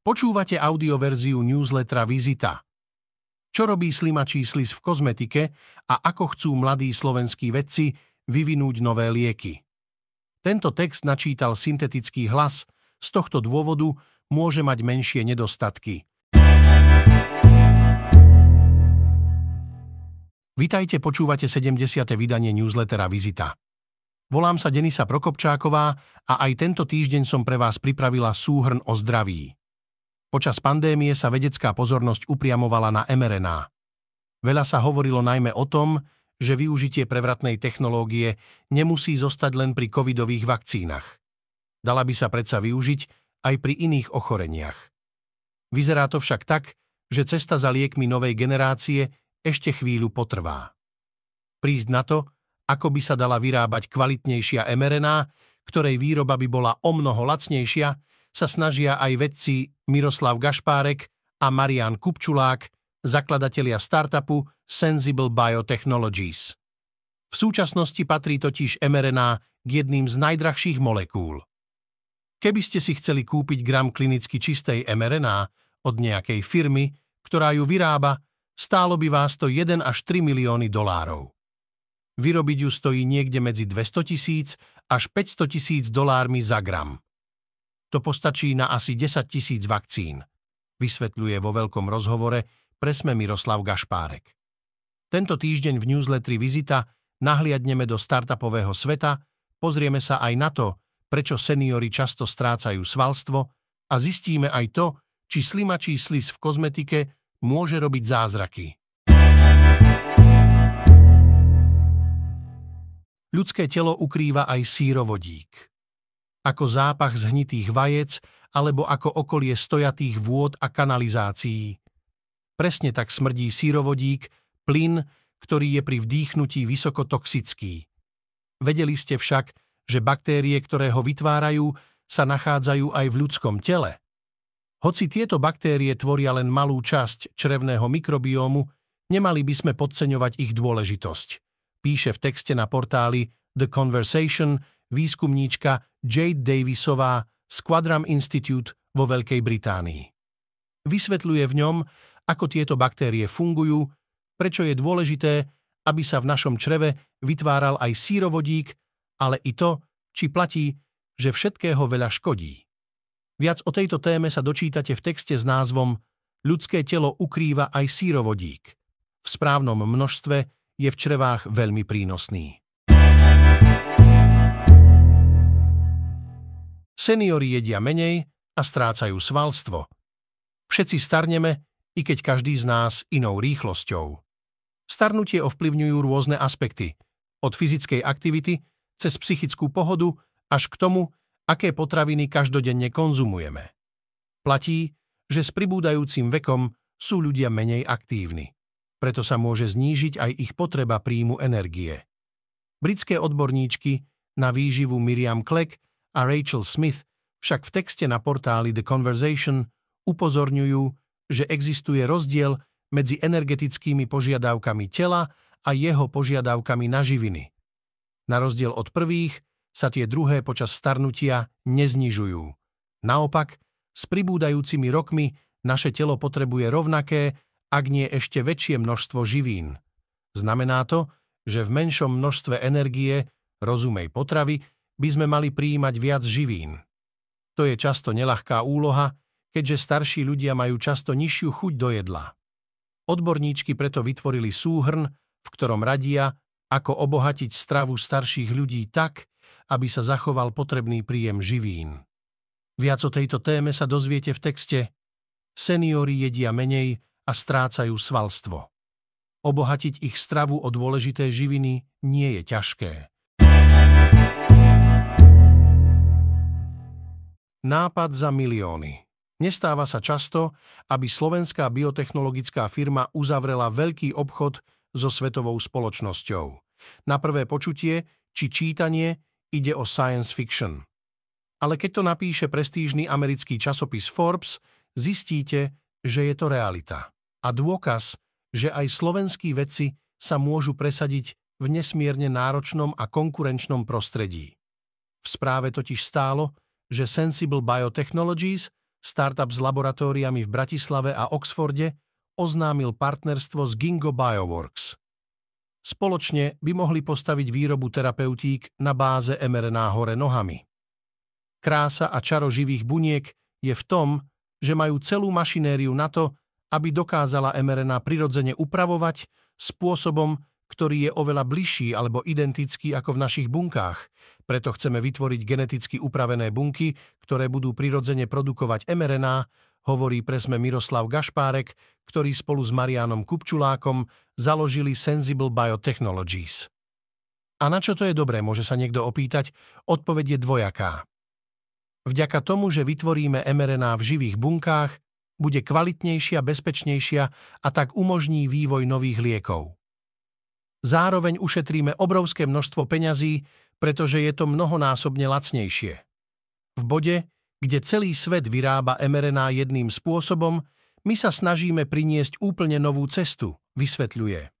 Počúvate audioverziu newslettera Vizita. Čo robí Slima Číslis v kozmetike a ako chcú mladí slovenskí vedci vyvinúť nové lieky. Tento text načítal syntetický hlas, z tohto dôvodu môže mať menšie nedostatky. Vitajte, počúvate 70. vydanie newslettera Vizita. Volám sa Denisa Prokopčáková a aj tento týždeň som pre vás pripravila súhrn o zdraví. Počas pandémie sa vedecká pozornosť upriamovala na mRNA. Veľa sa hovorilo najmä o tom, že využitie prevratnej technológie nemusí zostať len pri covidových vakcínach. Dala by sa predsa využiť aj pri iných ochoreniach. Vyzerá to však tak, že cesta za liekmi novej generácie ešte chvíľu potrvá. Prísť na to, ako by sa dala vyrábať kvalitnejšia mRNA, ktorej výroba by bola o mnoho lacnejšia, sa snažia aj vedci Miroslav Gašpárek a Marian Kupčulák, zakladatelia startupu Sensible Biotechnologies. V súčasnosti patrí totiž mRNA k jedným z najdrahších molekúl. Keby ste si chceli kúpiť gram klinicky čistej mRNA od nejakej firmy, ktorá ju vyrába, stálo by vás to 1 až 3 milióny dolárov. Vyrobiť ju stojí niekde medzi 200 tisíc až 500 tisíc dolármi za gram. To postačí na asi 10 tisíc vakcín, vysvetľuje vo veľkom rozhovore presme Miroslav Gašpárek. Tento týždeň v newsletteri Vizita nahliadneme do startupového sveta, pozrieme sa aj na to, prečo seniory často strácajú svalstvo a zistíme aj to, či slimačí slis v kozmetike môže robiť zázraky. Ľudské telo ukrýva aj sírovodík ako zápach zhnitých vajec alebo ako okolie stojatých vôd a kanalizácií. Presne tak smrdí sírovodík, plyn, ktorý je pri vdýchnutí vysokotoxický. Vedeli ste však, že baktérie, ktoré ho vytvárajú, sa nachádzajú aj v ľudskom tele. Hoci tieto baktérie tvoria len malú časť črevného mikrobiómu, nemali by sme podceňovať ich dôležitosť. Píše v texte na portáli The Conversation výskumníčka Jade Davisová z Quadram Institute vo Veľkej Británii. Vysvetľuje v ňom, ako tieto baktérie fungujú, prečo je dôležité, aby sa v našom čreve vytváral aj sírovodík, ale i to, či platí, že všetkého veľa škodí. Viac o tejto téme sa dočítate v texte s názvom Ľudské telo ukrýva aj sírovodík. V správnom množstve je v črevách veľmi prínosný. Seniori jedia menej a strácajú svalstvo. Všetci starneme, i keď každý z nás inou rýchlosťou. Starnutie ovplyvňujú rôzne aspekty, od fyzickej aktivity cez psychickú pohodu až k tomu, aké potraviny každodenne konzumujeme. Platí, že s pribúdajúcim vekom sú ľudia menej aktívni. Preto sa môže znížiť aj ich potreba príjmu energie. Britské odborníčky na výživu Miriam Kleck a Rachel Smith však v texte na portáli The Conversation upozorňujú, že existuje rozdiel medzi energetickými požiadavkami tela a jeho požiadavkami na živiny. Na rozdiel od prvých sa tie druhé počas starnutia neznižujú. Naopak, s pribúdajúcimi rokmi naše telo potrebuje rovnaké, ak nie ešte väčšie množstvo živín. Znamená to, že v menšom množstve energie, rozumej potravy, by sme mali prijímať viac živín. To je často nelahká úloha, keďže starší ľudia majú často nižšiu chuť do jedla. Odborníčky preto vytvorili súhrn, v ktorom radia, ako obohatiť stravu starších ľudí tak, aby sa zachoval potrebný príjem živín. Viac o tejto téme sa dozviete v texte Seniori jedia menej a strácajú svalstvo. Obohatiť ich stravu o dôležité živiny nie je ťažké. Nápad za milióny. Nestáva sa často, aby slovenská biotechnologická firma uzavrela veľký obchod so svetovou spoločnosťou. Na prvé počutie či čítanie ide o science fiction. Ale keď to napíše prestížny americký časopis Forbes, zistíte, že je to realita. A dôkaz, že aj slovenskí vedci sa môžu presadiť v nesmierne náročnom a konkurenčnom prostredí. V správe totiž stálo, že Sensible Biotechnologies startup s laboratóriami v Bratislave a Oxforde, oznámil partnerstvo s Gingo Bioworks. Spoločne by mohli postaviť výrobu terapeutík na báze mRNA hore nohami. Krása a čaro živých buniek je v tom, že majú celú mašinériu na to, aby dokázala mRNA prirodzene upravovať spôsobom, ktorý je oveľa bližší alebo identický ako v našich bunkách. Preto chceme vytvoriť geneticky upravené bunky, ktoré budú prirodzene produkovať mRNA, hovorí presme Miroslav Gašpárek, ktorý spolu s Marianom Kupčulákom založili Sensible Biotechnologies. A na čo to je dobré, môže sa niekto opýtať? Odpoveď je dvojaká. Vďaka tomu, že vytvoríme mRNA v živých bunkách, bude kvalitnejšia, bezpečnejšia a tak umožní vývoj nových liekov. Zároveň ušetríme obrovské množstvo peňazí, pretože je to mnohonásobne lacnejšie. V bode, kde celý svet vyrába mRNA jedným spôsobom, my sa snažíme priniesť úplne novú cestu, vysvetľuje.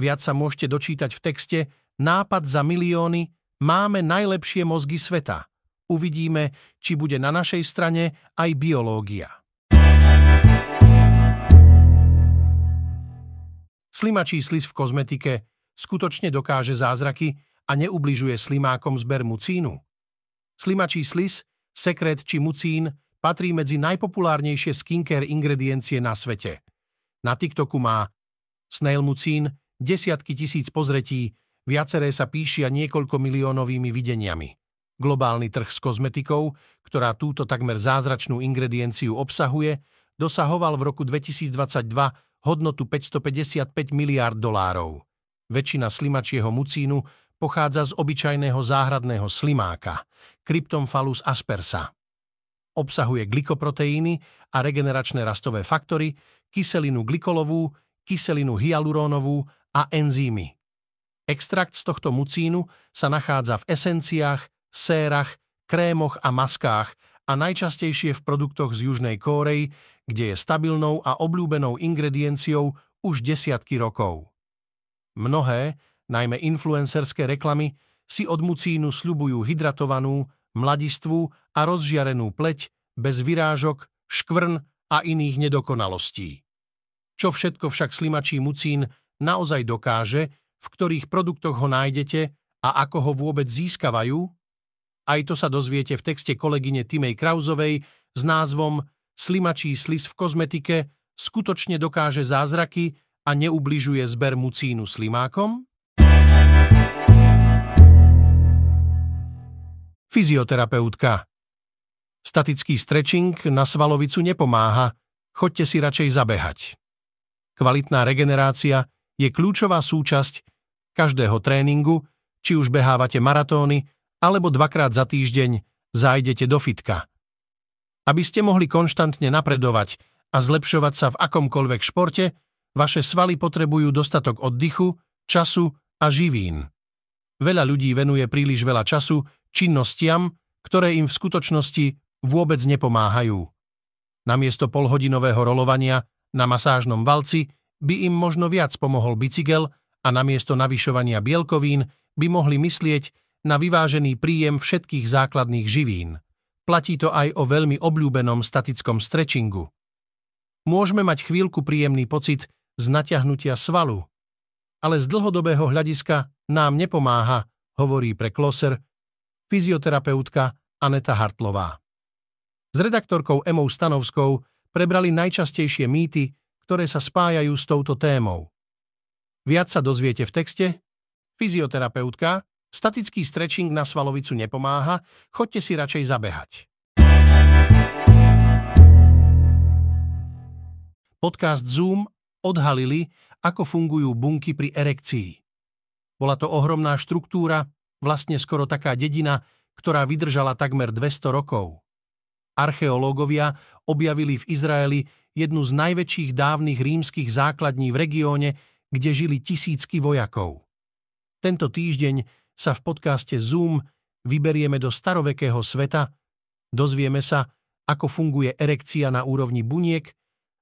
Viac sa môžete dočítať v texte Nápad za milióny, máme najlepšie mozgy sveta. Uvidíme, či bude na našej strane aj biológia. Slimačí slis v kozmetike skutočne dokáže zázraky a neubližuje slimákom z bermucínu. Slimačí slis, sekret či mucín patrí medzi najpopulárnejšie skincare ingrediencie na svete. Na TikToku má snail mucín desiatky tisíc pozretí, viaceré sa píšia niekoľko miliónovými videniami. Globálny trh s kozmetikou, ktorá túto takmer zázračnú ingredienciu obsahuje, dosahoval v roku 2022 hodnotu 555 miliárd dolárov. Väčšina slimačieho mucínu pochádza z obyčajného záhradného slimáka, Cryptomphalus aspersa. Obsahuje glikoproteíny a regeneračné rastové faktory, kyselinu glikolovú, kyselinu hyalurónovú a enzymy. Extrakt z tohto mucínu sa nachádza v esenciách, sérach, krémoch a maskách a najčastejšie v produktoch z Južnej Kórey, kde je stabilnou a obľúbenou ingredienciou už desiatky rokov. Mnohé, najmä influencerské reklamy, si od mucínu sľubujú hydratovanú, mladistvú a rozžiarenú pleť bez vyrážok, škvrn a iných nedokonalostí. Čo všetko však slimačí mucín naozaj dokáže, v ktorých produktoch ho nájdete a ako ho vôbec získavajú? Aj to sa dozviete v texte kolegyne Timej Krauzovej s názvom slimačí slis v kozmetike skutočne dokáže zázraky a neubližuje zber mucínu slimákom? Fyzioterapeutka Statický stretching na svalovicu nepomáha, choďte si radšej zabehať. Kvalitná regenerácia je kľúčová súčasť každého tréningu, či už behávate maratóny, alebo dvakrát za týždeň zájdete do fitka. Aby ste mohli konštantne napredovať a zlepšovať sa v akomkoľvek športe, vaše svaly potrebujú dostatok oddychu, času a živín. Veľa ľudí venuje príliš veľa času činnostiam, ktoré im v skutočnosti vôbec nepomáhajú. Namiesto polhodinového rolovania na masážnom valci by im možno viac pomohol bicykel a namiesto navyšovania bielkovín by mohli myslieť na vyvážený príjem všetkých základných živín. Platí to aj o veľmi obľúbenom statickom stretchingu. Môžeme mať chvíľku príjemný pocit z naťahnutia svalu, ale z dlhodobého hľadiska nám nepomáha, hovorí pre Kloser fyzioterapeutka Aneta Hartlová. S redaktorkou Emou Stanovskou prebrali najčastejšie mýty, ktoré sa spájajú s touto témou. Viac sa dozviete v texte Fyzioterapeutka Statický stretching na svalovicu nepomáha, choďte si radšej zabehať. Podcast Zoom odhalili, ako fungujú bunky pri erekcii. Bola to ohromná štruktúra, vlastne skoro taká dedina, ktorá vydržala takmer 200 rokov. Archeológovia objavili v Izraeli jednu z najväčších dávnych rímskych základní v regióne, kde žili tisícky vojakov. Tento týždeň sa v podcaste Zoom vyberieme do starovekého sveta, dozvieme sa, ako funguje erekcia na úrovni buniek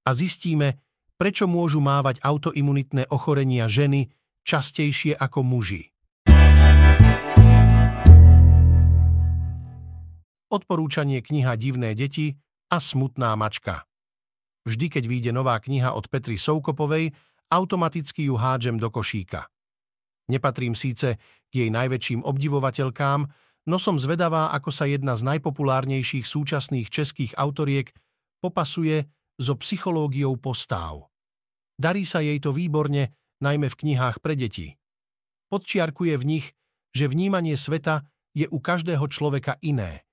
a zistíme, prečo môžu mávať autoimunitné ochorenia ženy častejšie ako muži. Odporúčanie kniha Divné deti a smutná mačka. Vždy, keď vyjde nová kniha od Petry Soukopovej, automaticky ju hádžem do košíka. Nepatrím síce k jej najväčším obdivovateľkám, no som zvedavá, ako sa jedna z najpopulárnejších súčasných českých autoriek popasuje so psychológiou postáv. Darí sa jej to výborne, najmä v knihách pre deti. Podčiarkuje v nich, že vnímanie sveta je u každého človeka iné.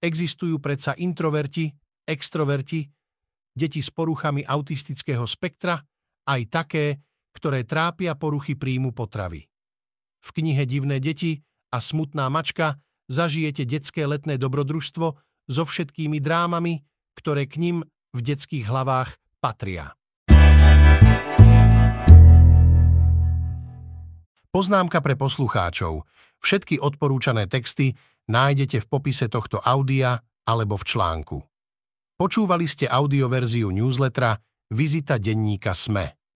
Existujú predsa introverti, extroverti, deti s poruchami autistického spektra, aj také, ktoré trápia poruchy príjmu potravy. V knihe Divné deti a Smutná mačka zažijete detské letné dobrodružstvo so všetkými drámami, ktoré k ním v detských hlavách patria. Poznámka pre poslucháčov. Všetky odporúčané texty nájdete v popise tohto audia alebo v článku. Počúvali ste audioverziu newslettera Vizita denníka SME.